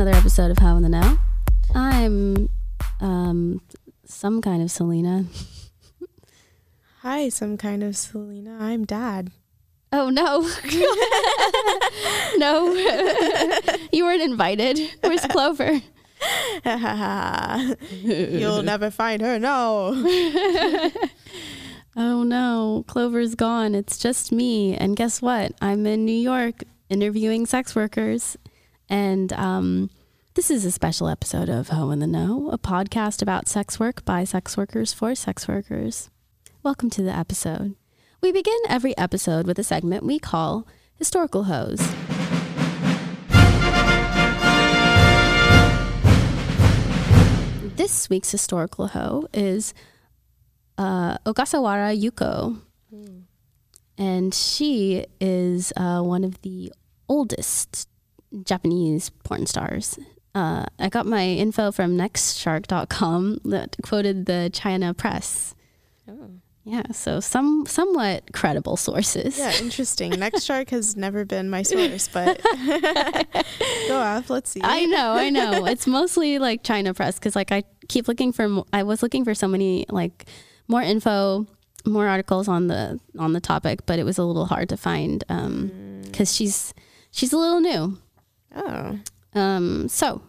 another episode of How in the Know. I'm um, some kind of Selena. Hi, some kind of Selena. I'm dad. Oh no. no. you weren't invited. Where's Clover? You'll never find her. No. oh no. Clover's gone. It's just me. And guess what? I'm in New York interviewing sex workers. And um, this is a special episode of How in the Know, a podcast about sex work by sex workers for sex workers. Welcome to the episode. We begin every episode with a segment we call Historical Hoes. This week's historical hoe is uh, Ogasawara Yuko. And she is uh, one of the oldest Japanese porn stars. Uh, I got my info from nextshark.com that quoted the China press. Oh. Yeah, so some somewhat credible sources. Yeah, interesting. Next Shark has never been my source, but go off. Let's see. I know, I know. It's mostly like China press because like I keep looking for. I was looking for so many like more info, more articles on the on the topic, but it was a little hard to find because she's she's a little new. Oh, Um, so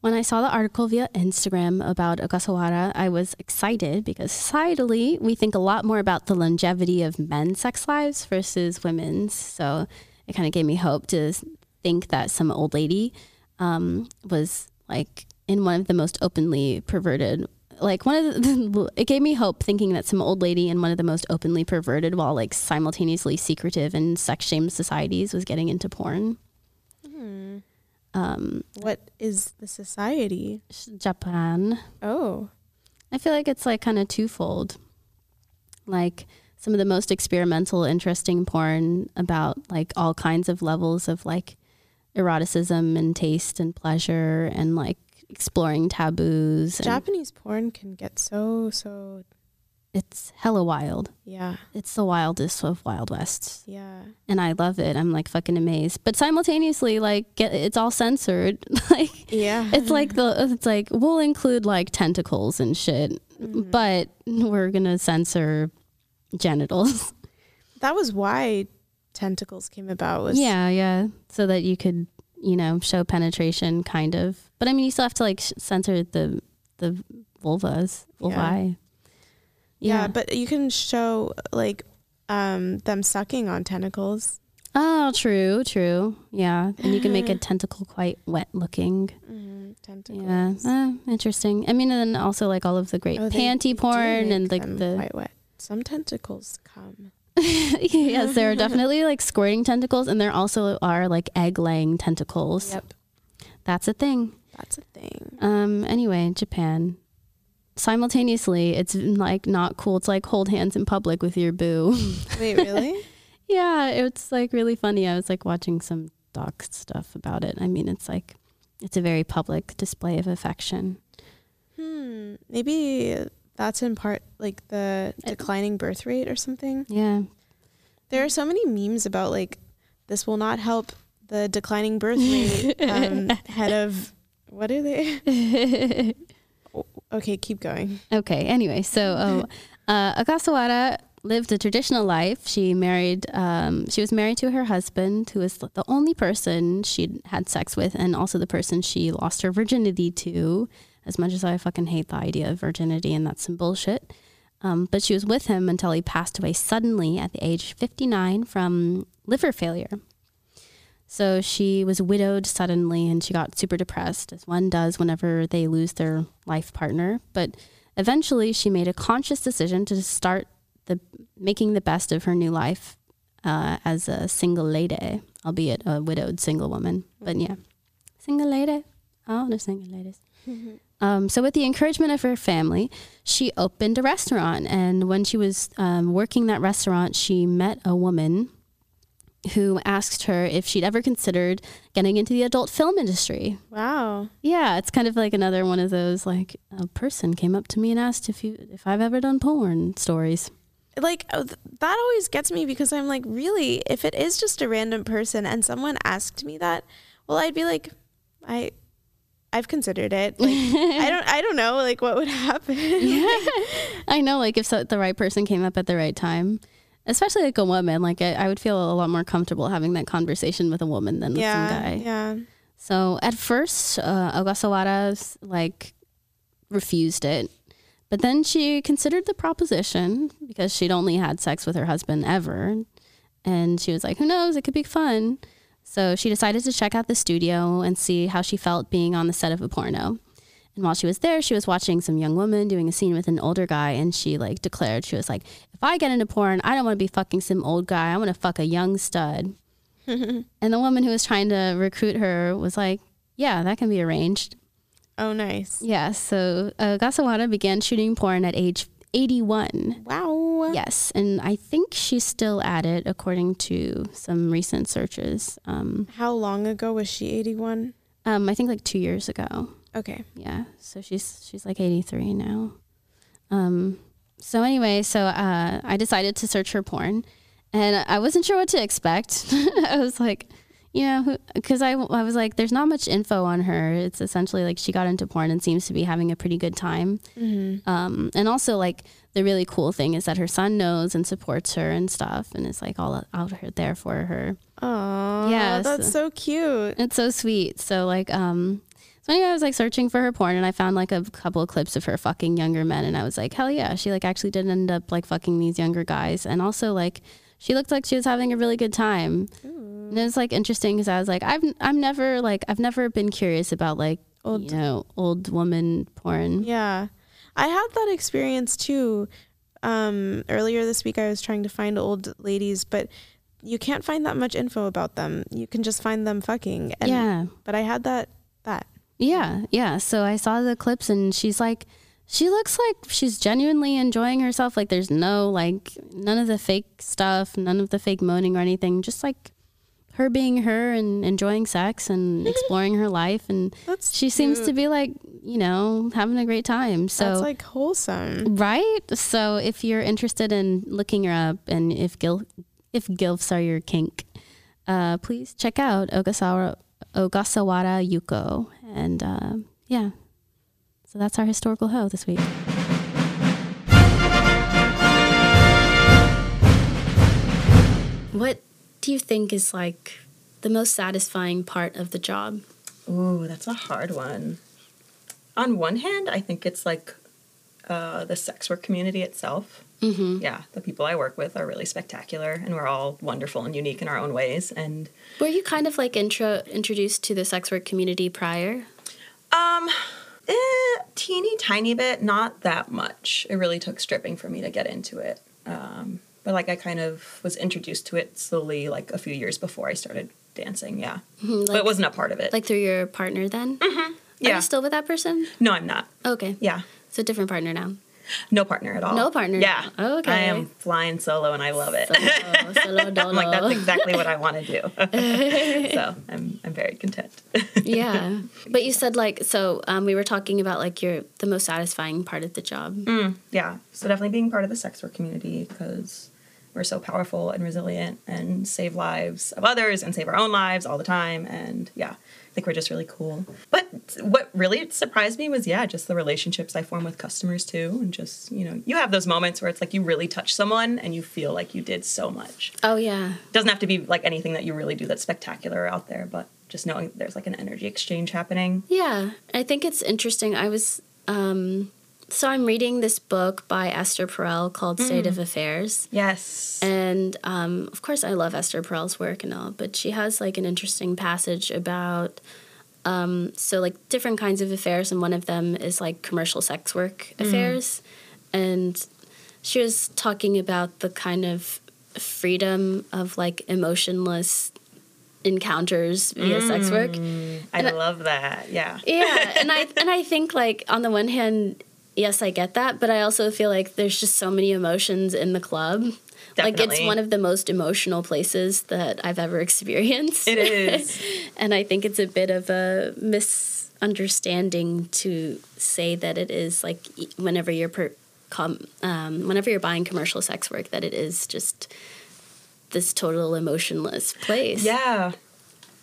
when I saw the article via Instagram about Ogasawara, I was excited because societally we think a lot more about the longevity of men's sex lives versus women's. So it kind of gave me hope to think that some old lady um, was like in one of the most openly perverted. Like one of the, it gave me hope thinking that some old lady in one of the most openly perverted, while like simultaneously secretive and sex shamed societies, was getting into porn. Um, what is the society? Japan. Oh, I feel like it's like kind of twofold. Like some of the most experimental, interesting porn about like all kinds of levels of like eroticism and taste and pleasure and like exploring taboos. and Japanese porn can get so so. It's hella wild. Yeah, It's the wildest of Wild Wests. yeah. And I love it. I'm like fucking amazed. But simultaneously, like get, it's all censored. like Yeah. it's like the it's like we'll include like tentacles and shit Mhm. but we're gonna censor genitals. that was why tentacles came about. Was yeah, yeah, so that you could, you know, show penetration, kind of. But I mean, you still have to like sh- censor the the vulvas, vulvae. yeah, but you can show like um them sucking on tentacles. oh, true, true. Yeah, and you can make a tentacle quite wet looking. Mm, tentacles. Yeah, uh, interesting. I mean, and then also like all of the great Oh, panty porn and like the quite wet. Some tentacles come. yes, there are definitely like squirting tentacles, and there also are like egg laying tentacles. Yep, That's a thing. that's a thing. Um. Anyway, Japan. Simultaneously, it's like not cool to like hold hands in public with your boo. Wait, really? yeah, it's like really funny. I was like watching some doc stuff about it. I mean, it's like it's a very public display of affection. hmm. Maybe that's in part like the declining birth rate or something. Yeah. There are so many memes about like this will not help the declining birth rate. um, head of what are they? Okay, keep going. Okay. Anyway, so oh, uh, Ogasawara lived a traditional life. She married. Um, she was married to her husband, who was the only person she'd had sex with, and also the person she lost her virginity to. As much as I fucking hate the idea of virginity, and that's some bullshit. Um, but she was with him until he passed away suddenly at the age of 59 from liver failure. So she was widowed suddenly and she got super depressed, as one does whenever they lose their life partner. But eventually she made a conscious decision to start the making the best of her new life uh, as a single lady, albeit a widowed single woman. But yeah, single lady. Oh, they're single ladies. Um, so, with the encouragement of her family, she opened a restaurant. And when she was um, working that restaurant, she met a woman who asked her if she'd ever considered getting into the adult film industry. Wow. Yeah, it's kind of like another one of those like a person came up to me and asked if you if I've ever done porn stories. like uh, that always gets me because I'm like, really, if it is just a random person and someone asked me that, well, I'd be like, I I've considered it. Like, I don't. I don't know. Like, what would happen? I know, like if so, the right person came up at the right time, especially like a woman, like I, I would feel a lot more comfortable having that conversation with a woman than with yeah. some guy. Yeah. So at first, uh, like refused it, but then she considered the proposition because she'd only had sex with her husband ever, and she was like, "Who knows? It could be fun." So she decided to check out the studio and see how she felt being on the set of a porno. And while she was there, she was watching some young woman doing a scene with an older guy, and she like declared she was like, "If I get into porn, I don't want to be fucking some old guy. I want to fuck a young stud." and the woman who was trying to recruit her was like, "Yeah, that can be arranged." Oh, nice. Yeah. So uh, Gasawara began shooting porn at age 81. Wow. Yes, and I think she's still at it, according to some recent searches. Um, How long ago was she? Eighty-one. um, I think like two years ago. Okay. Yeah, so she's she's like 83 now. Um, so anyway, so uh, I decided to search her porn, and I wasn't sure what to expect. I was like, you know, because I I was like, there's not much info on her. It's essentially like she got into porn and seems to be having a pretty good time. Mm-hmm. Um, and also like the really cool thing is that her son knows and supports her and stuff, and is like all out there for her. Oh, Yeah, That's so- so cute. It's so sweet. So like um so anyway, I was like searching for her porn and I found like a couple of clips of her fucking younger men and I was like, hell yeah, she like actually did end up like fucking these younger guys and also like she looked like she was having a really good time. And it was like interesting because I was like, I've I'm never like I've never been curious about like Old- you know old woman porn. Yeah. I had that experience too. Um, earlier this week, I was trying to find old ladies, but you can't find that much info about them. You can just find them fucking. And, yeah, But I had that. That. Yeah, yeah. So I saw the clips and she's like, she looks like she's genuinely enjoying herself. Like there's no like none of the fake stuff, none of the fake moaning or anything. Just like her being her and enjoying sex and exploring her life. And That's. she seems to be like you know having a great time. So That's like wholesome. Right. So if you're interested in looking her up and if gil if gilfs are your kink, uh, please check out Ogasawara Ogasawara Yuko. And uh, yeah. So that's our historical hoe this week. What do you think is like the most satisfying part of the job? Ooh, that's a hard one. On one hand, I think it's like uh, the sex work community itself. Mm-hmm. Yeah, the people I work with are really spectacular, and we're all wonderful and unique in our own ways. And Were you kind of like intro introduced to the sex work community prior? um, eh, teeny tiny bit, not that much. It really took stripping for me to get into it. Um, but like I kind of was introduced to it slowly, like a few years before I started dancing. Yeah, Mhm, but it wasn't a part of it. Like through your partner then? Are yeah, you still with that person? no, I'm not. Okay. Yeah, It's a different partner now. No partner at all. No partner. Yeah. Okay. I am flying solo and I love it. Solo, solo dolo. I'm like, that's exactly what I want to do. so I'm, I'm very content. yeah. But you said like so um, we were talking about like your the most satisfying part of the job. Mm, yeah. So definitely being part of the sex work community because we're so powerful and resilient and save lives of others and save our own lives all the time. And yeah, I think we're just really cool. But what really surprised me was, yeah, just the relationships I form with customers too. And just, you know, you have those moments where it's like you really touch someone and you feel like you did so much. Oh yeah. doesn't have to be like anything that you really do that's spectacular out there, but just knowing there's like an energy exchange happening. Yeah. I think it's interesting. I was um so I'm reading this book by Esther Perel called State of Affairs. Yes. And um, of course, I love Esther Perel's work and all, but she has like an interesting passage about um, so like different kinds of affairs, and one of them is like commercial sex work affairs, and she was talking about the kind of freedom of like emotionless encounters via sex work. I love that. Yeah. Yeah, and I and I think like on the one hand, yes, I get that, but I also feel like there's just so many emotions in the club. Like it's one of the most emotional places that I've ever experienced. It is. and I think it's a bit of a misunderstanding to say that it is like whenever you're per, com, um, whenever you're buying commercial sex work that it is just this total emotionless place. yeah.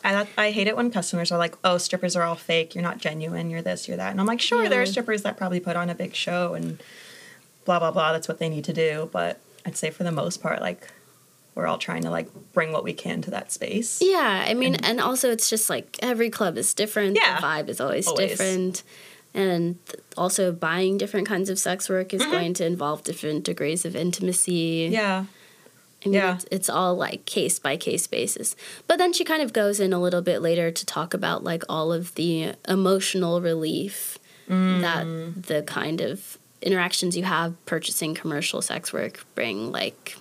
I, I hate it when customers are like, "Oh, strippers are all fake. You're not genuine. You're this. You're that." And I'm like, "Sure, there are strippers that probably put on a big show and blah blah blah. That's what they need to do." But I'd say for the most part, like we're all trying to like bring what we can to that space. Yeah, I mean, and, also it's just like every club is different. Yeah. The vibe is always, Always. different. And also buying different kinds of sex work is going to involve different degrees of intimacy. Mm-hmm. Yeah. I mean, Yeah. it's, it's all like case by case basis. But then she kind of goes in a little bit later to talk about like all of the emotional relief Mm. that the kind of interactions you have purchasing commercial sex work bring. Like,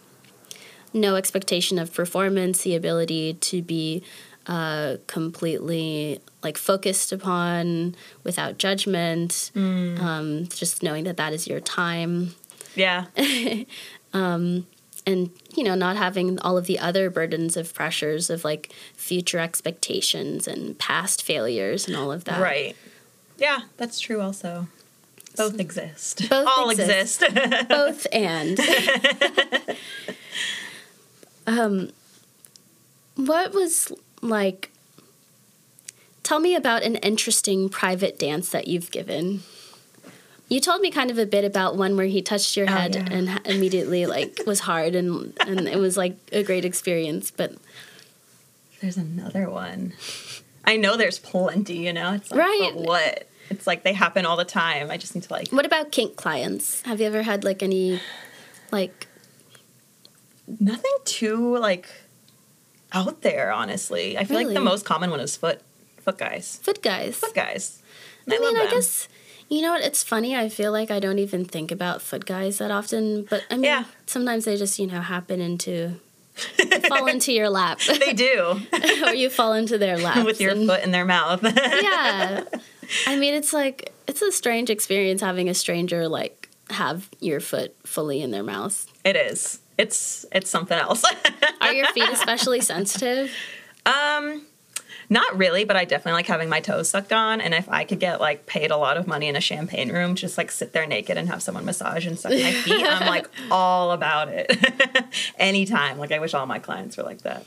no expectation of performance, the ability to be uh, completely like focused upon without judgment, Mm. um, just knowing that that is your time Yeah. and you know not having all of the other burdens of pressures of like future expectations and past failures and all of that Right. Yeah, that's true also. Both exist. Both all exist. exist. both and um what was like tell me about an interesting private dance that you've given you told me kind of a bit about one where he touched your Oh, head yeah. and immediately like was hard and and it was like a great experience but There's another one. I know there's plenty, you know? It's like, Right. but what? It's like they happen all the time. I just need to like what about kink clients have you ever had like any like nothing too like out there, honestly. I feel like the most common one is foot foot guys. foot guys Foot guys. And I, mean, love I guess you know what? It's funny. I feel like I don't even think about foot guys that often, but I mean, Yeah. sometimes they just you know happen into fall into your lap, they do or you fall into their lap with your foot in their mouth. Yeah, I mean, it's like it's a strange experience having a stranger like have your foot fully in their mouth. it is. It's it's something else. Are your feet especially sensitive? Um, not really, but I definitely like having my toes sucked on. And if I could get like paid a lot of money in a champagne room, just like sit there naked and have someone massage and suck my feet, I'm like all about it. Anytime. Like I wish all my clients were like that.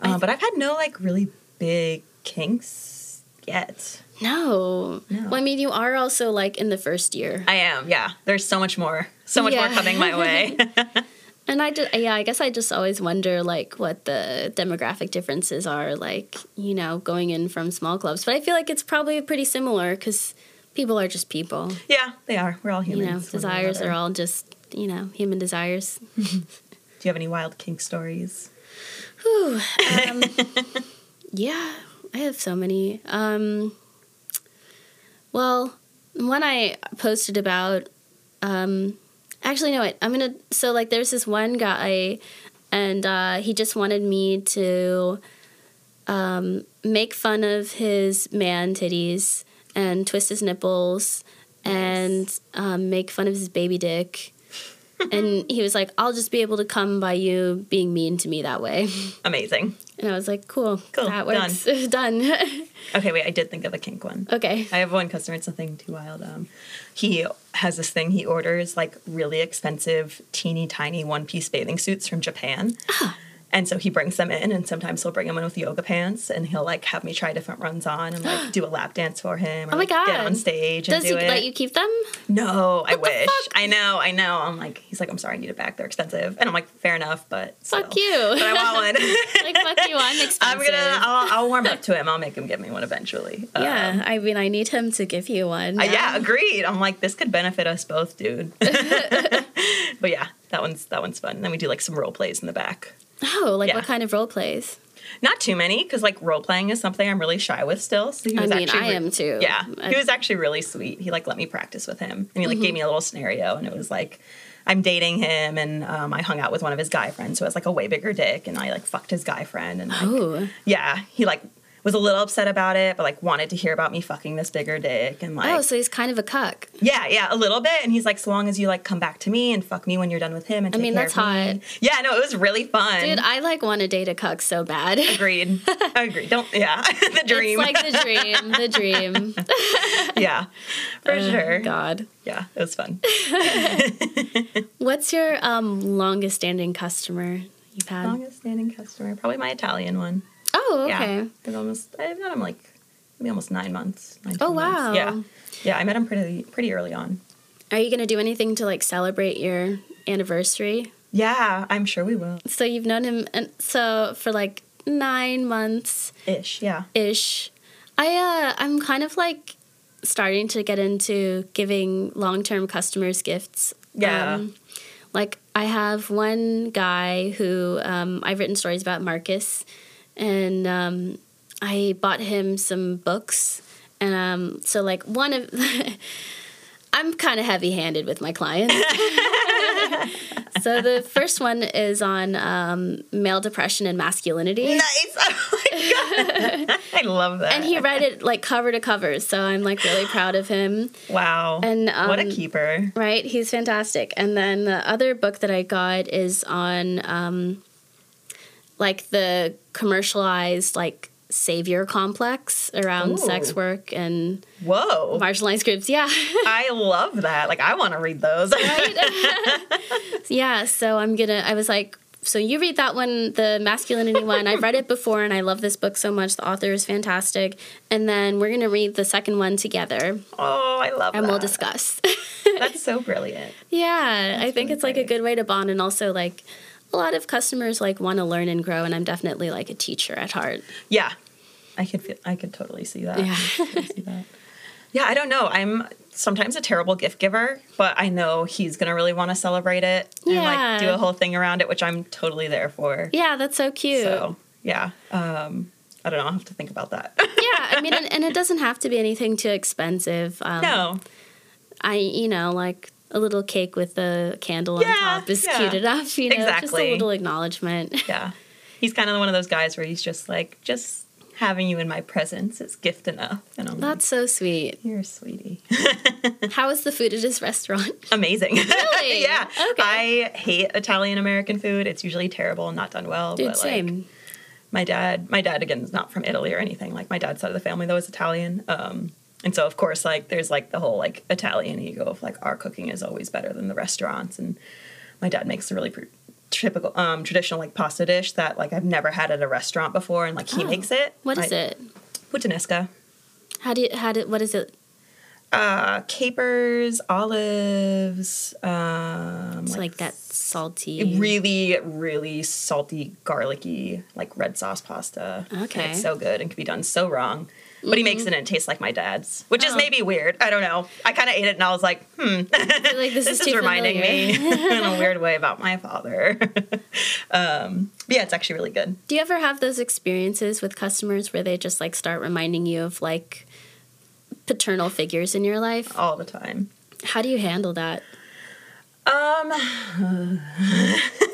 Uh, but I've had no like really big kinks yet. No. No. Well, I mean, you are also like in the first year. I am, yeah. There's so much more, so much Yeah. more coming my way. And I just, yeah, I guess I just always wonder like what the demographic differences are, like, you know, going in from small clubs. But I feel like it's probably pretty similar because people are just people. yeah, they are. We're all You humans. know, or desires are all just, you know, human desires. Do you have any wild kink stories? Whew. Um, yeah, I have so many. Um, well, one I posted about. Um, actually, no, wait. I'm gonna. So, like, there's this one guy, and uh, he just wanted me to um, make fun of his man titties and twist his nipples and um, make fun of his baby dick. and he was like, "I'll just be able to come by you being mean to me that way." Amazing. And I was like, cool, Cool, that works. Done. Okay, wait, I did think of a kink one. okay. I have one customer, it's nothing too wild. Um, he has this thing he orders like really expensive, teeny tiny one piece bathing suits from Japan. Ah. And so he brings them in, and sometimes he'll bring them in with yoga pants, and he'll like have me try different runs on and like do a lap dance for him. Or, Oh my like, Get on stage and Does do he it. let you keep them? no, I the wish. fuck? I know, I know. I'm like, he's like, I'm sorry, I need it back. They're expensive, and I'm like, fair enough, but Fuck still. you. But I want one. like, fuck you, I'm expensive. I'm gonna. I'll, I'll warm up to him. I'll make him give me one eventually. Um, yeah, I mean, I need him to give you one. Uh, yeah, agreed. I'm like, this could benefit us both, dude. but yeah, that one's that one's fun. then we do like some role plays in the back. Oh, like Yeah. what kind of role plays? Not too many, because like role playing is something I'm really shy with still. So he I was mean, actually I am too. Yeah, I- he was actually really sweet. He like let me practice with him, and he like Mm-hmm. gave me a little scenario, and it was like. I'm dating him, and um, I hung out with one of his guy friends who has like a way bigger dick, and I like fucked his guy friend, and like, Oh, yeah, he like was a little upset about it, but like wanted to hear about me fucking this bigger dick, and like oh, so he's kind of a cuck. Yeah, yeah, a little bit. And he's like, so long as you like come back to me and fuck me when you're done with him and I mean, care that's of me. hot. Yeah, no, it was really fun. Dude, I like want to date a cuck so bad. agreed. agreed. Don't yeah. the dream. It's like the dream, the dream. yeah. For Oh, sure. God. Yeah, it was fun. What's your um, longest standing customer you've had? Longest standing customer, probably my Italian one. Oh, Yeah, okay. been almost. I've known him like maybe almost nine months. nine, Oh, 10 months. wow. Yeah, yeah. I met him pretty pretty early on. Are you gonna do anything to like celebrate your anniversary? Yeah, I'm sure we will. So you've known him, and so for like nine months Ish. Yeah. ish. I uh, I'm kind of like starting to get into giving long term customers gifts. Yeah. Um, like I have one guy who um, I've written stories about Marcus, and um, I bought him some books, and um, so like one of. I'm kind of heavy handed with my clients. so the first one is on um, male depression and masculinity. Nice. Oh my god. I love that. and he read it like cover to cover so i'm like really proud of him Wow. And, what a um, keeper. right he's fantastic and then the other book that i got is on um, like the commercialized like savior complex around Ooh. sex work and Whoa. marginalized groups yeah I love that. Like I want to read those. yeah so i'm gonna i was like so you read that one the masculinity one i've read it before and i love this book so much the author is fantastic and then we're gonna read the second one together oh, I love and that. we'll discuss That's so brilliant. Yeah, I think really it's like a good way to bond, and also like a lot of customers like want to learn and grow, and I'm definitely like a teacher at heart. Yeah. I could feel I could totally see that. Yeah. I see that. Yeah, I don't know. I'm sometimes a terrible gift giver, but I know he's gonna really want to celebrate it and like do a whole thing around it, which I'm totally there for. Yeah, that's so cute. So yeah. Um I don't know, I'll have to think about that. yeah, I mean, and, and it doesn't have to be anything too expensive. Um, no. I you know like a little cake with a candle on top is yeah. cute enough. You know, exactly. just a little acknowledgement. Yeah. He's kind of one of those guys where he's just like, just having you in my presence is gift enough. And I'm That's so sweet. you're a sweetie. How is the food at his restaurant? Amazing. Really? yeah. Okay. I hate Italian American food. It's usually terrible and not done well. Dude, but like same. my dad, my dad again is not from Italy or anything. Like my dad's side of the family though is Italian. Um, and so of course like there's like the whole like Italian ego of like our cooking is always better than the restaurants. And my dad makes a really pr- typical um traditional like pasta dish that like I've never had at a restaurant before and like he Oh. makes it. What is I- it? Puttanesca. How do you, how did what is it? Uh, capers, olives, um, It's like that salty. really, really salty, garlicky, like red sauce pasta. And Okay. it's so good and can be done so wrong. But he makes it and it tastes like my dad's, which is Oh. maybe weird. I don't know. I kind of ate it and I was like, hmm, like this, this is, is reminding familiar. me in a weird way about my father. um, yeah, it's actually really good. Do you ever have those experiences with customers where they just like start reminding you of like paternal figures in your life? All the time. How do you handle that? Um,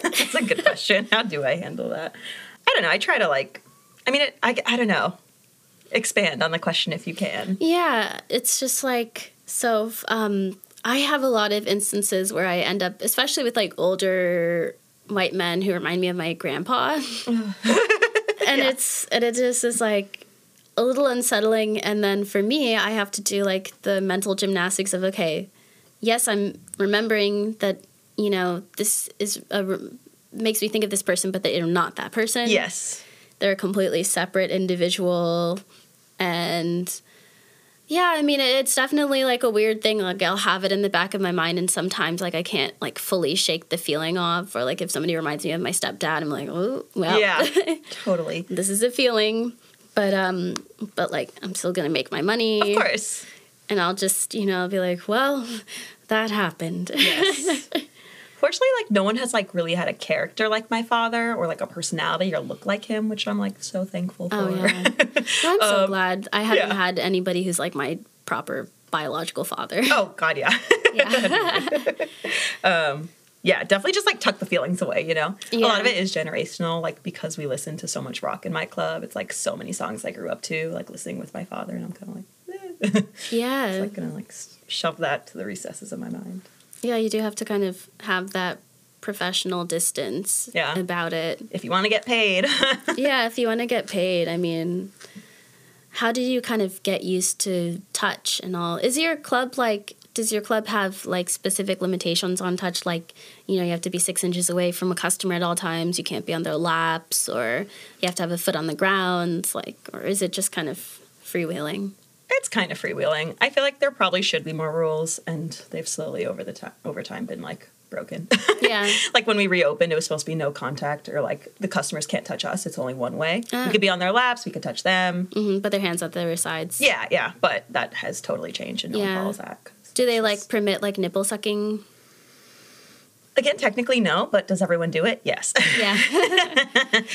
that's a good question. How do I handle that? I don't know. I try to like, I mean, it, I, I don't know. Expand on the question if you can. Yeah, it's just like so. Um, I have a lot of instances where I end up, especially with like older white men who remind me of my grandpa, and it's and it just is like a little unsettling. And then for me, I have to do like the mental gymnastics of okay, yes, I'm remembering that you know this is a makes me think of this person, but they're not that person Yes. they're a completely separate individual and yeah i mean it's definitely like a weird thing like i'll have it in the back of my mind and sometimes like i can't like fully shake the feeling off or like if somebody reminds me of my stepdad i'm like oh well Yeah. totally. this is a feeling but um but like i'm still gonna make my money Of course. and i'll just you know i'll be like well that happened Yes. Fortunately, like no one has like really had a character like my father or like a personality or look like him, which I'm like so thankful for. oh yeah No, i'm so Um, glad i haven't yeah. had anybody who's like my proper biological father oh God, yeah. yeah yeah, definitely just like tuck the feelings away, you know? A lot of it is generational, like because we listen to so much rock in my club. It's like so many songs I grew up to, like listening with my father, and I'm kind of like, eh. yeah it's like gonna like shove that to the recesses of my mind. Yeah, you do have to kind of have that professional distance Yeah. about it. If you want to get paid, yeah, if you want to get paid, I mean, how do you kind of get used to touch and all? Is your club like, does your club have like specific limitations on touch? Like, you know, you have to be six inches away from a customer at all times. You can't be on their laps, or you have to have a foot on the ground. Like, or is it just kind of freewheeling? It's kind of freewheeling. I feel like there probably should be more rules, and they've slowly over the time over time been like broken. Yeah. like when we reopened, it was supposed to be no contact, or like the customers can't touch us. It's only one way. Ah. We could be on their laps. We could touch them. hmm but their hands at their sides. Yeah, yeah. But that has totally changed, and no Yeah. one follows that. Do they like permit like nipple sucking? Again, technically no, but does everyone do it? Yes. Yeah.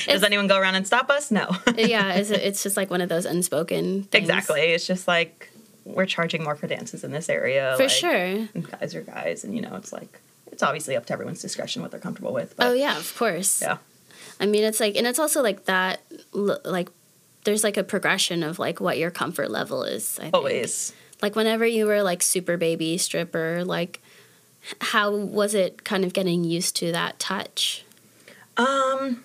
does anyone go around and stop us? No. yeah. Is it, it's just like one of those unspoken things. exactly. It's just like we're charging more for dances in this area. For like, sure. and guys are guys, and you know, it's like it's obviously up to everyone's discretion what they're comfortable with. But Oh yeah, of course. yeah. I mean, it's like, and it's also like that. Like, there's like a progression of like what your comfort level is. I think. Always. Like whenever you were like super baby stripper, like how was it kind of getting used to that touch? Um,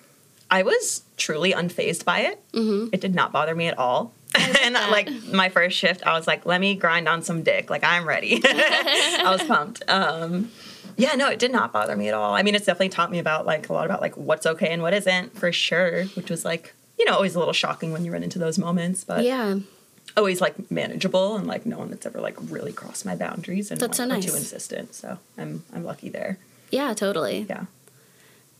I was truly unfazed by it. hmm It did not bother me at all. and that. like my first shift, I was like, let me grind on some dick. Like I'm ready. I was pumped. Um, yeah, no, it did not bother me at all. I mean, it's definitely taught me about like a lot about like what's okay and what isn't for sure, which was like, you know, always a little shocking when you run into those moments, but Yeah. Always like manageable and like no one that's ever like really crossed my boundaries and That's like, so are too insistent. So I'm I'm lucky there. Yeah. Totally. Yeah.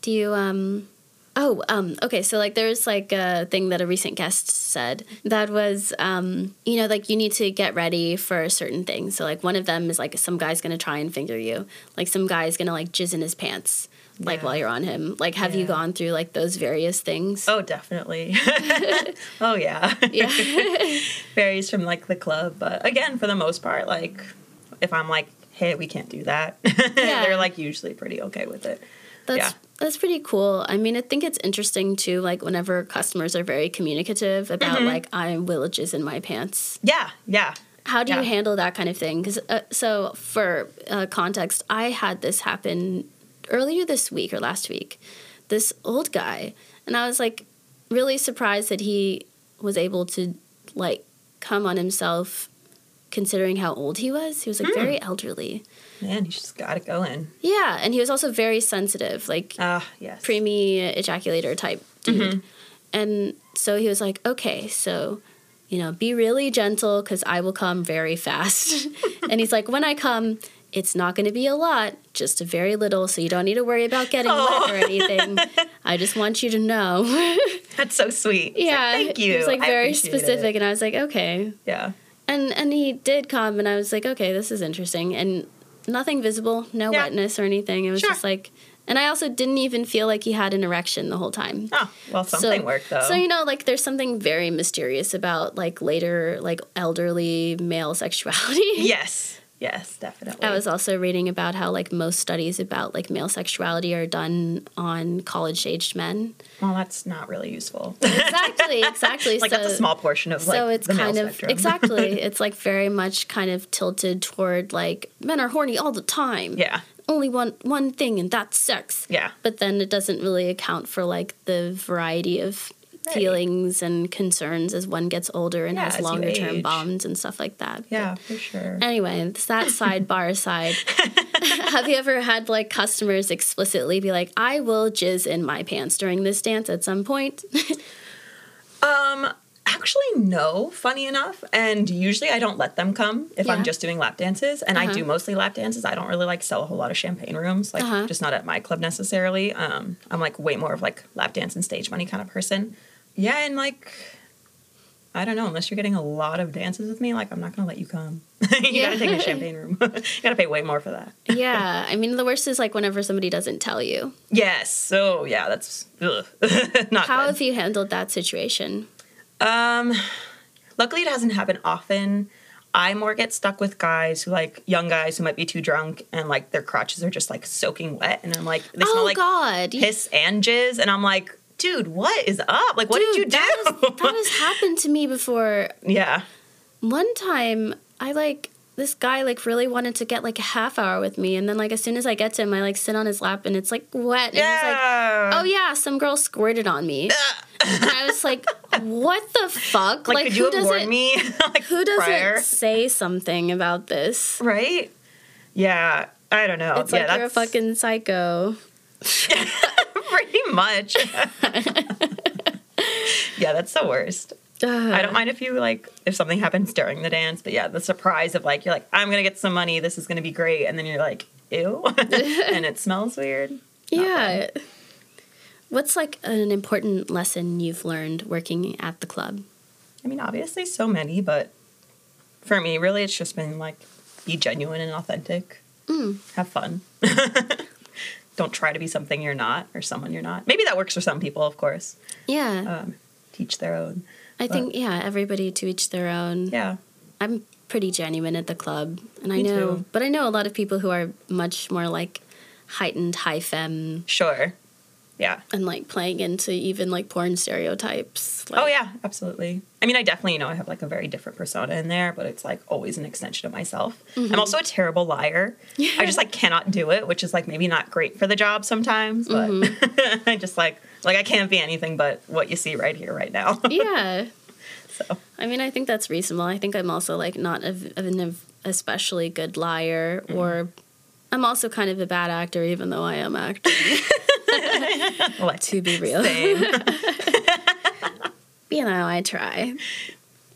Do you um oh um okay so like there's like a thing that a recent guest said that was um you know like you need to get ready for certain things so like one of them is like some guy's gonna try and finger you like some guy's gonna like jizz in his pants like Yeah. while you're on him like have you gone through like those various things Oh, definitely. oh yeah. yeah varies from like the club but again for the most part like if i'm like hey we can't do that they're like usually pretty okay with it That's Yeah. that's pretty cool. I mean, I think it's interesting too. Like whenever customers are very communicative about Mm-hmm. like i'm jizz in my pants. yeah yeah How do you handle that kind of thing? Because uh, so for uh, context, I had this happen earlier this week or last week. This old guy, and I was like really surprised that he was able to like come on himself, considering how old he was. He was like very elderly. man you just got it going Yeah, and he was also very sensitive. Like ah yes preemie ejaculator type dude. And so he was like, okay, so, you know, be really gentle because I will come very fast. and he's like, when I come, it's not going to be a lot, just a very little, so you don't need to worry about getting wet or oh. anything. I just want you to know. that's so sweet It's like, yeah, thank you He was like very appreciate it. specific, and I was like, okay. yeah And and he did come, and I was like, okay, this is interesting, and nothing visible, no Yeah. wetness or anything. It was Sure. just like, and I also didn't even feel like he had an erection the whole time. oh well something worked though So you know, like there's something very mysterious about like later, like elderly male sexuality. yes yes definitely I was also reading about how like most studies about like male sexuality are done on college aged men. well that's not really useful Exactly, exactly. like so, that's a small portion of like so it's kind of spectrum. exactly. It's like very much kind of tilted toward like men are horny all the time. yeah Only one one thing and that's sex. yeah But then it doesn't really account for like the variety of Right. feelings and concerns as one gets older and Yeah, has longer term bonds and stuff like that. yeah for sure Anyway, it's that sidebar aside. Have you ever had like customers explicitly be like, I will jizz in my pants during this dance at some point? Um, actually, no. Funny enough, and usually I don't let them come if Yeah. I'm just doing lap dances, and I Uh-huh. do mostly lap dances. I don't really like sell a whole lot of champagne rooms, like Uh-huh. just not at my club necessarily. Um, I'm like way more of like lap dance and stage money kind of person. Yeah, and like. I don't know. Unless you're getting a lot of dances with me, like I'm not gonna let you come. you Yeah. gotta take a champagne room. you gotta pay way more for that. yeah. I mean, the worst is like whenever somebody doesn't tell you. Yes. So yeah, that's ugh. not How good. have you handled that situation? Um, luckily, it hasn't happened often. I more get stuck with guys who like young guys who might be too drunk and like their crotches are just like soaking wet, and I'm like they smell oh like God. piss and jizz, and I'm like, dude, what is up? Like, what did you do? That has, that has happened to me before. yeah, One time, I like this guy like really wanted to get like a half hour with me, and then like as soon as I get to him, I like sit on his lap and it's like wet, and he's like, yeah. "Oh yeah, some girl squirted on me," and I was like, "What the fuck? like, could you have doesn't me? like who doesn't prior? say something about this?" Right? Yeah, I don't know. It's yeah, like you're a fucking psycho. pretty much. yeah, that's the worst. I don't mind if you like if something happens during the dance, but yeah, the surprise of like you're like I'm gonna get some money, this is gonna be great, and then you're like ew, and it smells weird. Not Yeah. What's like an important lesson you've learned working at the club? I mean, obviously, so many, but for me, really, it's just been like be genuine and authentic. Mm. Have fun. Don't try to be something you're not or someone you're not. Maybe that works for some people, of course. Yeah. Um, teach their own. I think, yeah, everybody to each their own. Yeah. I'm pretty genuine at the club. And I know, too. but I know a lot of people who are much more like heightened high femme Sure. Yeah. and like playing into even like porn stereotypes. Like, oh yeah, absolutely. I mean, I definitely, you know, I have like a very different persona in there, but it's like always an extension of myself. I'm also a terrible liar. I just like cannot do it, which is like maybe not great for the job sometimes, but I just like like I can't be anything but what you see right here, right now. Yeah. so I mean, I think that's reasonable. I think I'm also like not a, an especially good liar, Mm. or I'm also kind of a bad actor, even though I am acting. like, to be real, you know, I try,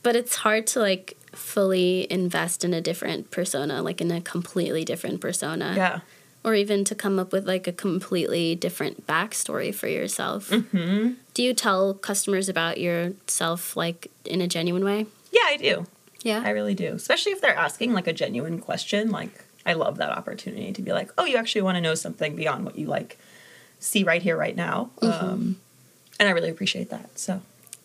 but it's hard to like fully invest in a different persona, like in a completely different persona, yeah. or even to come up with like a completely different backstory for yourself. Mm-hmm. Do you tell customers about yourself like in a genuine way? Yeah, I do. Yeah. I really do. Especially if they're asking like a genuine question. Like I love that opportunity to be like, oh, you actually want to know something beyond what you like see right here, right now. Um, and I really appreciate that. So,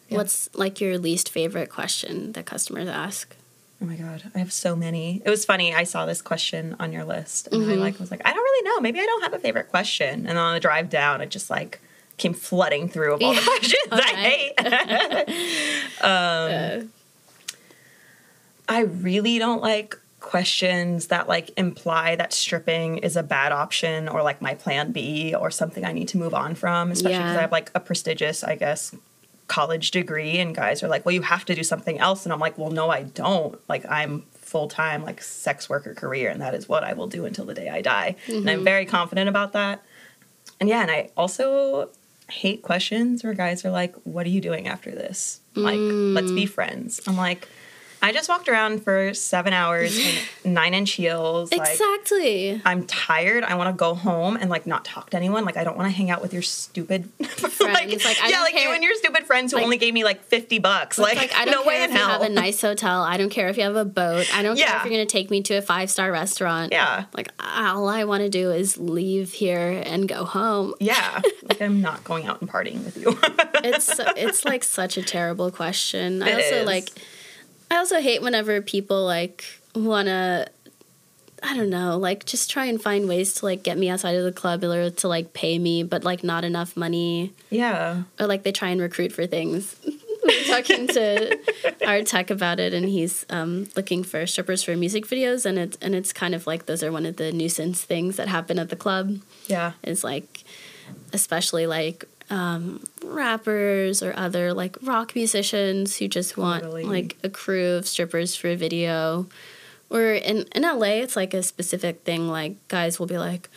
yeah. What's like your least favorite question that customers ask? oh my god, I have so many. It was funny. I saw this question on your list, and I like was like, I don't really know. Maybe I don't have a favorite question. And then on the drive down, it just like came flooding through of all the questions Okay. I hate. Uh, I really don't like questions that like imply that stripping is a bad option or like my plan B or something I need to move on from, especially because Yeah. I have like a prestigious, I guess, college degree and guys are like, "Well, you have to do something else." And I'm like, "Well, no, I don't. Like I'm full-time like sex worker career and that is what I will do until the day I die." And I'm mm-hmm. very confident about that. And yeah, and I also hate questions where guys are like, "What are you doing after this?" Like, let's be mm. friends. I'm like, I just walked around for seven hours in nine inch heels. Like, exactly. I'm tired. I want to go home and like not talk to anyone. Like I don't want to hang out with your stupid Friends. Like, I yeah, like you and your stupid friends who Like- only gave me like fifty bucks. Like, like I don't no care way if in you hell. have a nice hotel. I don't care if you have a boat. I don't care if you're going to take me to a five star restaurant. yeah, Like all I want to do is leave here and go home. yeah. like I'm not going out and partying with you. It's it's like such a terrible question. I also is. like I also hate whenever people like want to I don't know, like just try and find ways to like get me outside of the club or to like pay me but like not enough money yeah, or like they try and recruit for things. we were talking to our tech about it, and he's um, looking for strippers for music videos, and it's and it's kind of like those are one of the nuisance things that happen at the club. yeah, Is like, especially like um, rappers or other like rock musicians who just want Totally. like a crew of strippers for a video. Or in in LA, it's like a specific thing. Like guys will be like.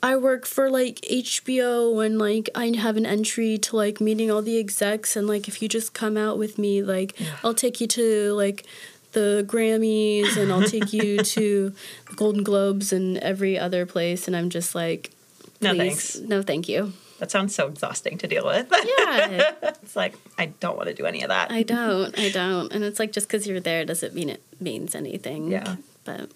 I work for like HBO and like I have an entry to like meeting all the execs and like if you just come out with me like I'll take you to like the Grammys and I'll take you to the Golden Globes and every other place and I'm just like No, thanks. no thank you. That sounds so exhausting to deal with. Yeah. it's like I don't want to do any of that. I don't. I don't. And it's like just cuz you're there doesn't mean it means anything. Yeah. But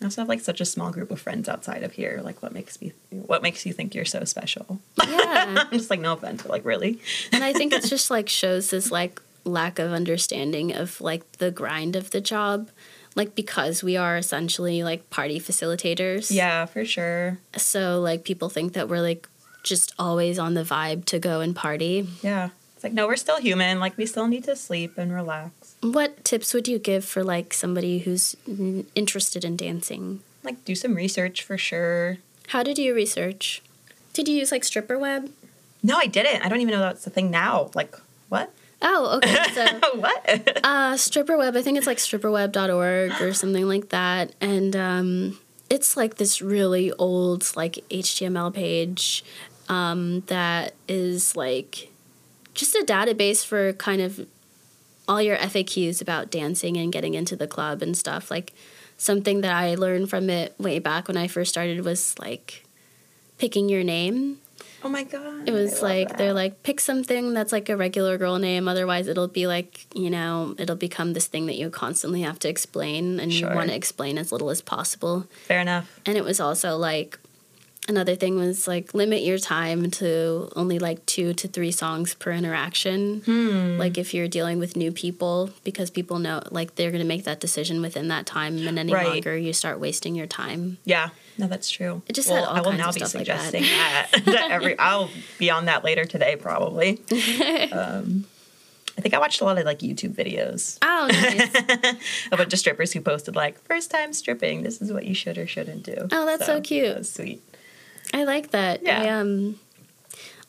I also have like such a small group of friends outside of here. Like, what makes me, what makes you think you're so special? yeah. I'm just like, no offense, but like, really? and I think it's just like shows this like lack of understanding of like the grind of the job. Like because we are essentially like party facilitators. Yeah, for sure. So like people think that we're like just always on the vibe to go and party. Yeah. It's like, no, we're still human. Like, we still need to sleep and relax. What tips would you give for like somebody who's n- interested in dancing? Like, do some research for sure. How did you research? Did you use like stripper web? No, I didn't. I don't even know that's a thing now. Like, what? Oh, okay. So what? uh stripper web, I think it's like stripperweb.org or something like that. And um it's like this really old like HTML page um, that is like just a database for kind of all your FAQs about dancing and getting into the club and stuff. Like something that I learned from it way back when I first started was like picking your name. Oh my god. It was like they're like pick something that's like a regular girl name. Otherwise, it'll be like you know it'll become this thing that you constantly have to explain, and Sure. you want to explain as little as possible. fair enough. And it was also like another thing was like limit your time to only like two to three songs per interaction. Hmm. Like if you're dealing with new people, because people know like they're gonna make that decision within that time, and any Right. longer you start wasting your time. Yeah. No, that's true. It just well, had all I will kinds now of be stuff like that. that. that every I'll be on that later today probably. um, I think I watched a lot of like YouTube videos Oh, nice. a bunch of strippers who posted like first time stripping. This is what you should or shouldn't do. Oh, that's so cute. That sweet. I like that. Yeah. I um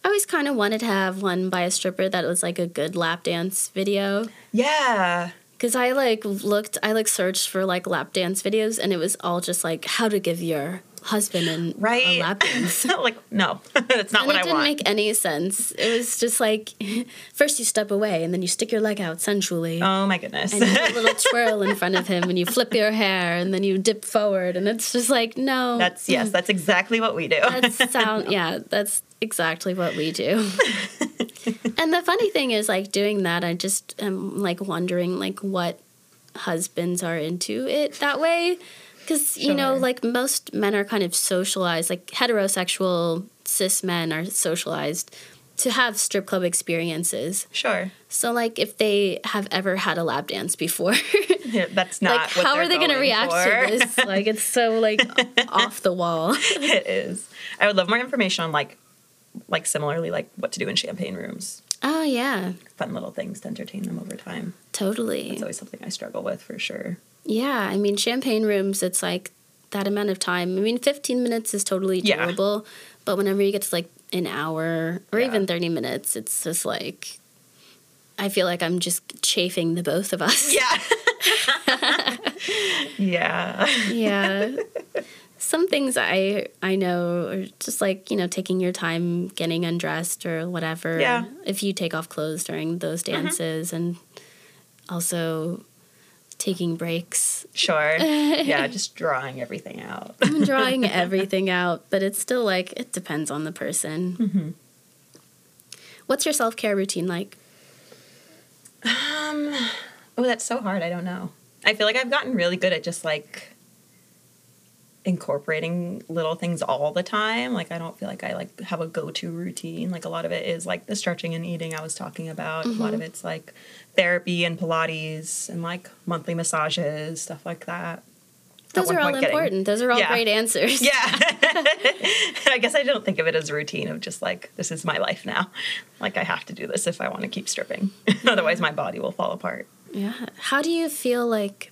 I always kind of wanted to have one by a stripper that was like a good lap dance video. Yeah. Cause I like looked, I like searched for like lap dance videos, and it was all just like how to give your husband and Right. a lap dance. like no, that's not and what it didn't make any sense. It was just like first you step away, and then you stick your leg out sensually, oh my goodness. and you do a little twirl in front of him, and you flip your hair, and then you dip forward, and it's just like no, that's yes, that's exactly what we do. That's sound yeah, that's exactly what we do. and the funny thing is like doing that I just am like wondering like what husbands are into it that way cuz you know like most men are kind of socialized like heterosexual cis men are socialized to have strip club experiences. sure. So like if they have ever had a lap dance before Yeah, That's not like what how they're they going to react for. to this? Like it's so like off the wall. it is. I would love more information on like like similarly like what to do in champagne rooms. Oh yeah, Fun little things to entertain them over time. totally. It's always something I struggle with for sure. Yeah, I mean, champagne rooms, it's like that amount of time. I mean, 15 minutes is totally Yeah. doable, but whenever you get to like an hour or Yeah. even 30 minutes, it's just like, I feel like I'm just chafing the both of us. Yeah. yeah. yeah. Some things I I know are just like, you know, taking your time getting undressed or whatever. Yeah. Mm-hmm. If you take off clothes during those dances and also taking breaks. Sure. Yeah, just drawing everything out. I'm drawing everything out, but it's still like it depends on the person. Mm-hmm. What's your self care routine like? Um oh that's so hard. I don't know. I feel like I've gotten really good at just like incorporating little things all the time. Like I don't feel like I like have a go-to routine. Like a lot of it is like the stretching and eating I was talking about. A lot of it's like therapy and pilates and like monthly massages, stuff like that. Those are all getting- important. Those are all Yeah. great answers. Yeah. I guess I don't think of it as a routine of just like, this is my life now. Like, I have to do this if I want to keep stripping. Otherwise, my body will fall apart. Yeah. How do you feel like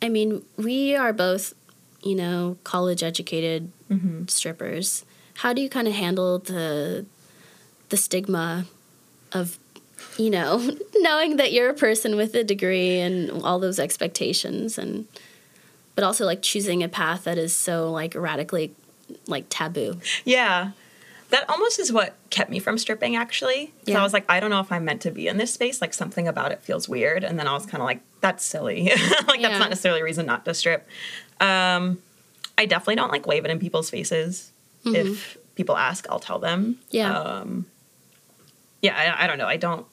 I mean, we are both, you know, college educated Mm-hmm. strippers. How do you kind of handle the the stigma of you know, knowing that you're a person with a degree and all those expectations and but also like choosing a path that is so like radically like taboo. Yeah. That almost is what kept me from stripping, actually. 'Cause Yeah. I was like, I don't know if I'm meant to be in this space. Like, something about it feels weird. And then I was kind of like, that's silly. like, Yeah. that's not necessarily a reason not to strip. Um, I definitely don't like wave it in people's faces. If people ask, I'll tell them. Yeah. Um, yeah, I, I don't know. I don't.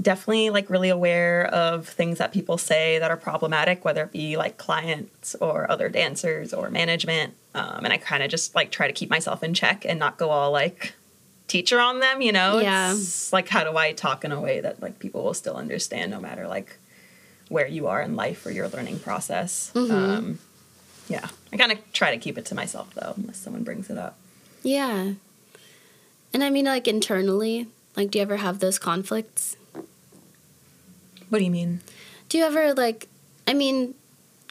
Definitely like really aware of things that people say that are problematic, whether it be like clients or other dancers or management. Um, and I kind of just like try to keep myself in check and not go all like teacher on them, you know? Yeah. It's like, how do I talk in a way that like people will still understand no matter like where you are in life or your learning process? Um, yeah. I kind of try to keep it to myself though, unless someone brings it up. Yeah. And I mean like internally, like do you ever have those conflicts? What do you mean? Do you ever like? I mean,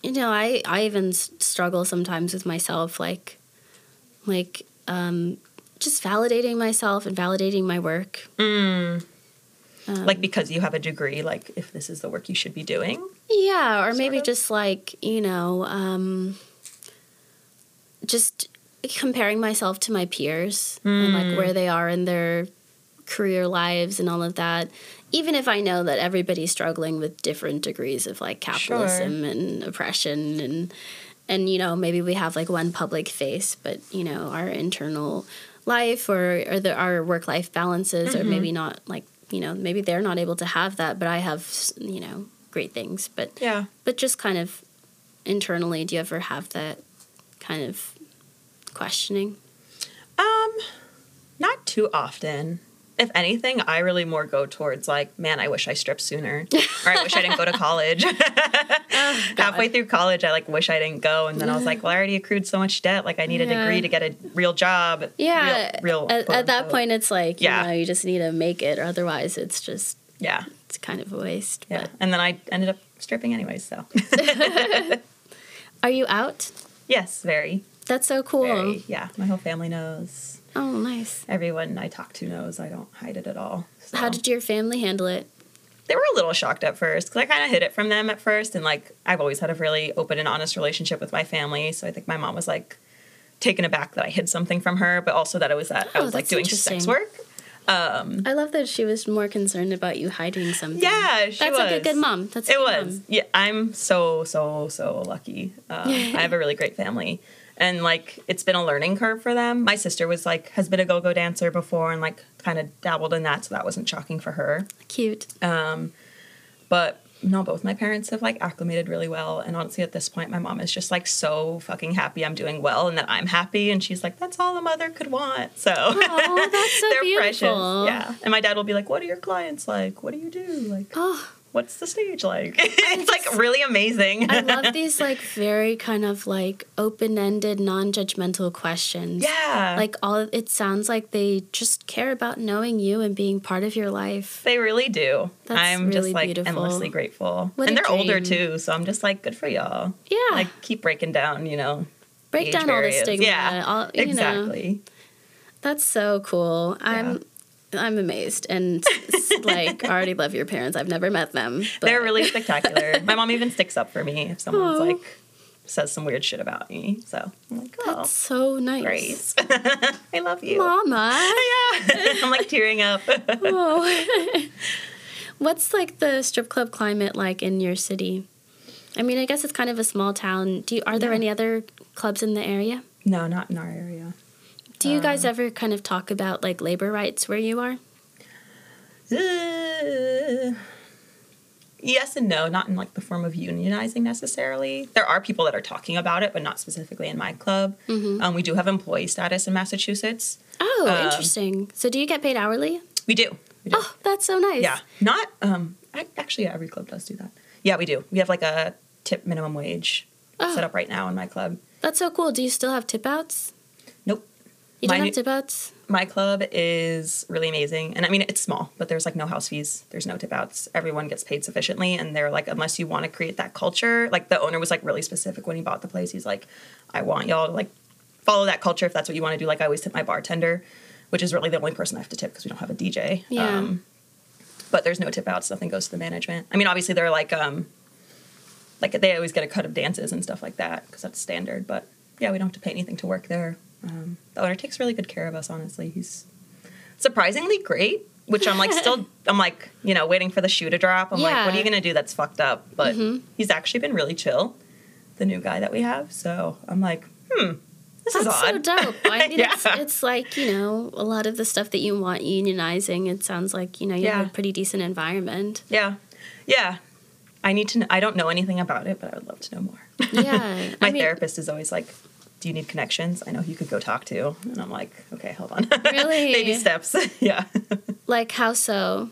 you know, I I even s- struggle sometimes with myself, like, like um, just validating myself and validating my work. Um, like because you have a degree, like if this is the work you should be doing? Yeah, or maybe of. just like, you know, um, just comparing myself to my peers and like hmm. where they are in their career lives and all of that. Even if I know that everybody's struggling with different degrees of like capitalism and oppression and and you know, maybe we have like one public face, but you know, our internal life or or the, our work life balances or maybe mm-hmm. not like, you know, maybe they're not able to have that, but I have, you know, great things, but Yeah. but just kind of internally, do you ever have that kind of questioning? Um, not too often. If anything, I really more go towards like, man, I wish I stripped sooner, or I wish I didn't go to college. Halfway through college, I like wish I didn't go, and then I was like, well, I already accrued so much debt. Like, I need a degree to get a real job. Yeah, real. real at, at that point, it's like Yeah. you know, you just need to make it, or otherwise, it's just yeah, it's kind of a waste. yeah. And then I ended up stripping anyways. So are you out? yes, very, That's so cool. very. Yeah, my whole family knows. Oh, nice. Everyone I talk to knows. I don't hide it at all. So. How did your family handle it? they were a little shocked at first because I kind of hid it from them at first, and like I've always had a really open and honest relationship with my family. So I think my mom was like taken aback that I hid something from her, but also that it was that I Oh, was like doing sex work. Um, I love that she was more concerned about you hiding something. yeah, she that's was. like a good mom. That's a It was. mom. Yeah, I'm so so so lucky. Um, I have a really great family, and like it's been a learning curve for them. My sister was like has been a go go dancer before and like kind of dabbled in that, so that wasn't shocking for her. Cute. Um, but no, both my parents have like acclimated really well. And honestly, at this point, my mom is just like so fucking happy I'm doing well and that I'm happy. And she's like, that's all a mother could want. So Oh, that's so they're beautiful. precious. Yeah. And my dad will be like, what are your clients like? What do you do? Like, Oh, what's the stage like? it's like really amazing. I love these like very kind of like open-ended, non-judgmental questions. yeah. Like all it sounds like they just care about knowing you and being part of your life. they really do. That's I'm really just like beautiful. endlessly grateful. What and they're older too. So I'm just like, good for y'all. Yeah. Like, keep breaking down, you know, Break down all the stigma. Yeah. all- you know. exactly. That's so cool. I'm I'm amazed and like I already love your parents. I've never met them. But They're really spectacular. My mom even sticks up for me if someone's like says some weird shit about me. So I'm like, oh, That's so nice. Grace, I love you. Mama. Yeah, I'm like tearing up. Oh. What's like the strip club climate like in your city? I mean, I guess it's kind of a small town. Do you, are there Yeah. any other clubs in the area? no, not in our area. Do you guys Um, ever kind of talk about like labor rights where you are? Uh, yes and no, not in like the form of unionizing necessarily. There are people that are talking about it, but not specifically in my club. Mm-hmm. Um, we do have employee status in Massachusetts. Oh, Um, interesting. So do you get paid hourly? We do. We do. Oh, that's so nice. Yeah, not um. I, actually, yeah, every club does do that. Yeah, we do. We have like a tip minimum wage Oh. set up right now in my club. That's so cool. Do you still have tip outs? You My don't new- have tip outs? My club is really amazing, and I mean it's small, but there's like no house fees. There's no tip outs. Everyone gets paid sufficiently, and they're like, unless you want to create that culture, like the owner was like really specific when he bought the place. He's like, I want y'all to like follow that culture if that's what you want to do. Like I always tip my bartender, which is really the only person I have to tip because we don't have a DJ. Yeah. Um, but there's no tip outs. Nothing goes to the management. I mean, obviously they're like um, like they always get a cut of dances and stuff like that because that's standard. But yeah, we don't have to pay anything to work there. Um, the owner takes really good care of us. Honestly, he's surprisingly great. Which I'm like still I'm like you know waiting for the shoe to drop. I'm like, what are you gonna do that's fucked up? But Mhm. he's actually been really chill, the new guy that we have. So I'm like, hmm, this That's is so dope. I mean, it's, Yeah. it's like, you know, a lot of the stuff that you want unionizing, it sounds like, you know, you have a pretty decent environment. Yeah, yeah. I need to. Kn- I don't know anything about it, but I would love to know more. Yeah. My I mean, therapist is always like, "Do you need connections? I know who you could go talk to." And I'm like, "Okay, hold on." Really? Baby steps. yeah. Like, how so?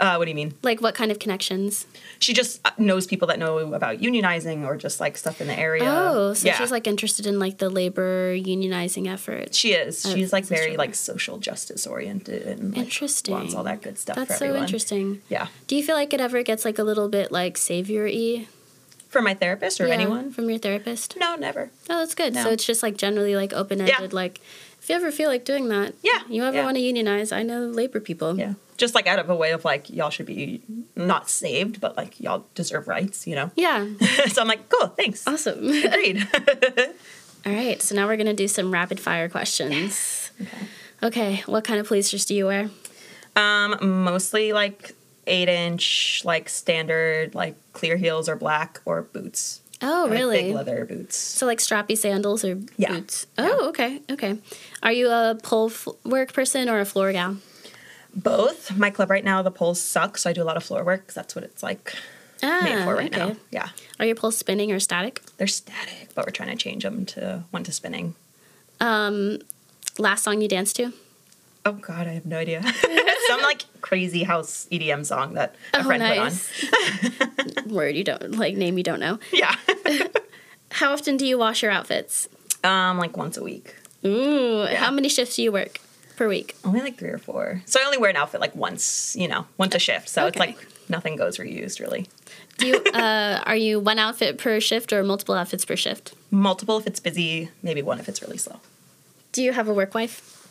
Uh, what do you mean? Like, what kind of connections? She just uh, knows people that know about unionizing or just like stuff in the area. Oh, so yeah. she's like interested in like the labor unionizing effort. She is. She's like very like social justice oriented and like, Interesting. wants all that good stuff That's for so everyone. interesting. Yeah. Do you feel like it ever gets like a little bit like savior y? For my therapist or anyone? From your therapist? No, never. Oh, that's good. So it's just like generally like open ended. Yeah. Like, if you ever feel like doing that, Yeah, you ever yeah. want to unionize, I know labor people. Yeah. just like out of a way of like y'all should be not saved, but like y'all deserve rights, you know. Yeah. so I'm like, cool, thanks. Awesome. Agreed. All right. So now we're going to do some rapid fire questions. okay. Okay. What kind of pleasers do you wear? Um, mostly like eight inch, like standard, like clear heels or black or boots. Oh, Like really? big leather boots. So like strappy sandals or Yeah. boots? Oh, okay. Okay. Are you a pole f- work person or a floor gal? Both. My club right now, the poles suck, so I do a lot of floor work 'cause that's what it's like Ah, made for right okay. now. Yeah. Are your poles spinning or static? They're static, but we're trying to change them to one to spinning. Um, last song you danced to? Oh God, I have no idea. Some like crazy house EDM song that a Oh, friend nice. Put on. Word you don't like name you don't know. Yeah. How often do you wash your outfits? um, like once a week. Ooh, Yeah. how many shifts do you work per week? Only like three or four. So I only wear an outfit like once, you know, once a shift. So it's like nothing goes reused really. Do you uh, are you one outfit per shift or multiple outfits per shift? Multiple if it's busy, maybe one if it's really slow. Do you have a work wife?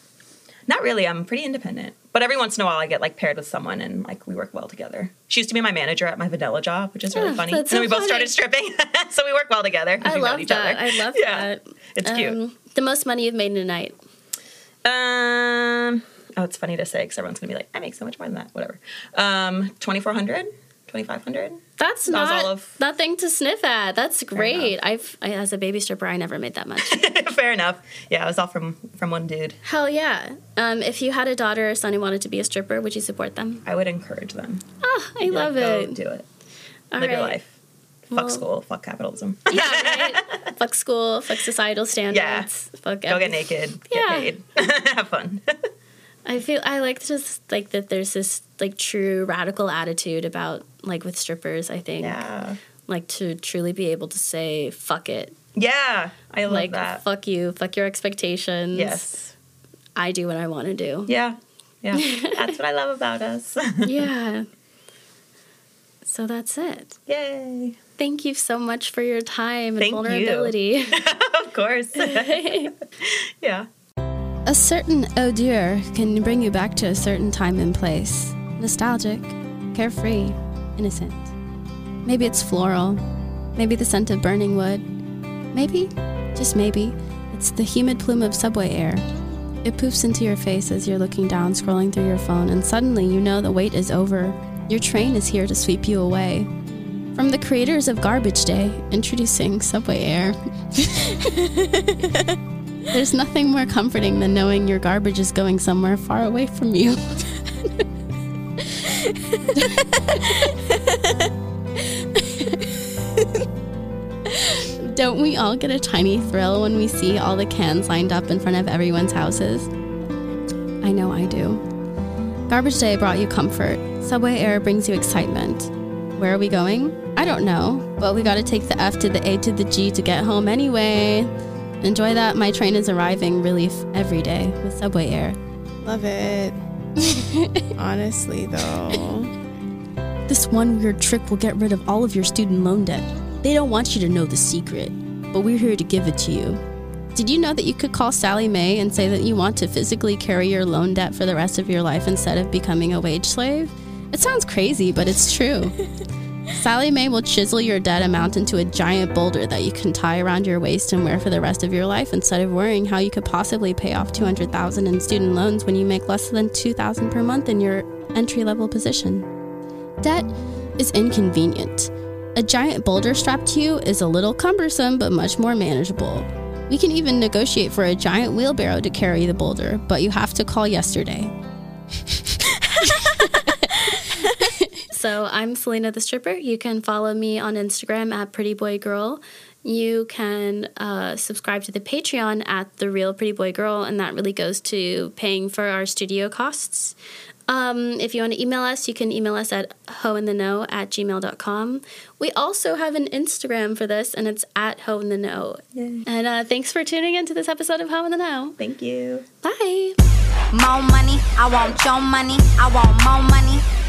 Not really. I'm pretty independent. But every once in a while, I get like paired with someone and like we work well together. She used to be my manager at my vanilla job, which is really Yeah, funny. and then we so both started stripping, so we work well together. I love each that. other. I love Yeah. that. It's cute. Um, the most money you've made in a night. Um, oh, it's funny to say because everyone's gonna be like, I make so much more than that. Whatever. Um, 2400 2500 That's That not all of- nothing to sniff at. That's great. I've I, as a baby stripper, I never made that much. Fair enough. Yeah, it was all from from one dude. Hell yeah! Um, if you had a daughter or son who wanted to be a stripper, would you support them? I would encourage them. Oh, I Be love like, Go it. do it. All Live your right. life. Well- fuck school. Fuck capitalism. Yeah, right. fuck school. Fuck societal standards. yeah. Fuck. It. Go get naked. Get Yeah. paid. Have fun. I feel I like just like that. There's this like true radical attitude about like with strippers. I think yeah. like to truly be able to say fuck it. Yeah. I love like that. fuck you. Fuck your expectations. Yes. I do what I want to do. Yeah. Yeah. That's what I love about us. yeah. So that's it. Yay. Thank you so much for your time and Thank you. vulnerability. of course. yeah. A certain odeur can bring you back to a certain time and place. Nostalgic, carefree, innocent. Maybe it's floral. Maybe the scent of burning wood. Maybe, just maybe, it's the humid plume of subway air. It poofs into your face as you're looking down, scrolling through your phone, and suddenly you know the wait is over. Your train is here to sweep you away. From the creators of Garbage Day, introducing Subway Air. There's nothing more comforting than knowing your garbage is going somewhere far away from you. Don't we all get a tiny thrill when we see all the cans lined up in front of everyone's houses? I know I do. Garbage Day brought you comfort. Subway Air brings you excitement. Where are we going? I don't know, but we gotta take the F to the A to the G to get home anyway. Enjoy that my train is arriving relief every day with Subway Air. Love it. Honestly, though. This one weird trick will get rid of all of your student loan debt. They don't want you to know the secret, but we're here to give it to you. Did you know that you could call Sallie Mae and say that you want to physically carry your loan debt for the rest of your life instead of becoming a wage slave? It sounds crazy, but it's true. Sallie Mae will chisel your debt amount into a giant boulder that you can tie around your waist and wear for the rest of your life instead of worrying how you could possibly pay off 200,000 in student loans when you make less than 2,000 per month in your entry-level position. Debt is inconvenient. A giant boulder strapped to you is a little cumbersome but much more manageable. We can even negotiate for a giant wheelbarrow to carry the boulder, but you have to call yesterday. so I'm Selena the Stripper. You can follow me on Instagram at Pretty Boy Girl. You can uh, subscribe to the Patreon at The Real Pretty Boy Girl, and that really goes to paying for our studio costs. Um, if you want to email us, you can email us at hointheknow at gmail.com. We also have an Instagram for this, and it's at ho in the know. Yay. And uh, thanks for tuning into this episode of Ho in the Know. Thank you. Bye. More money, I want your money, I want more money.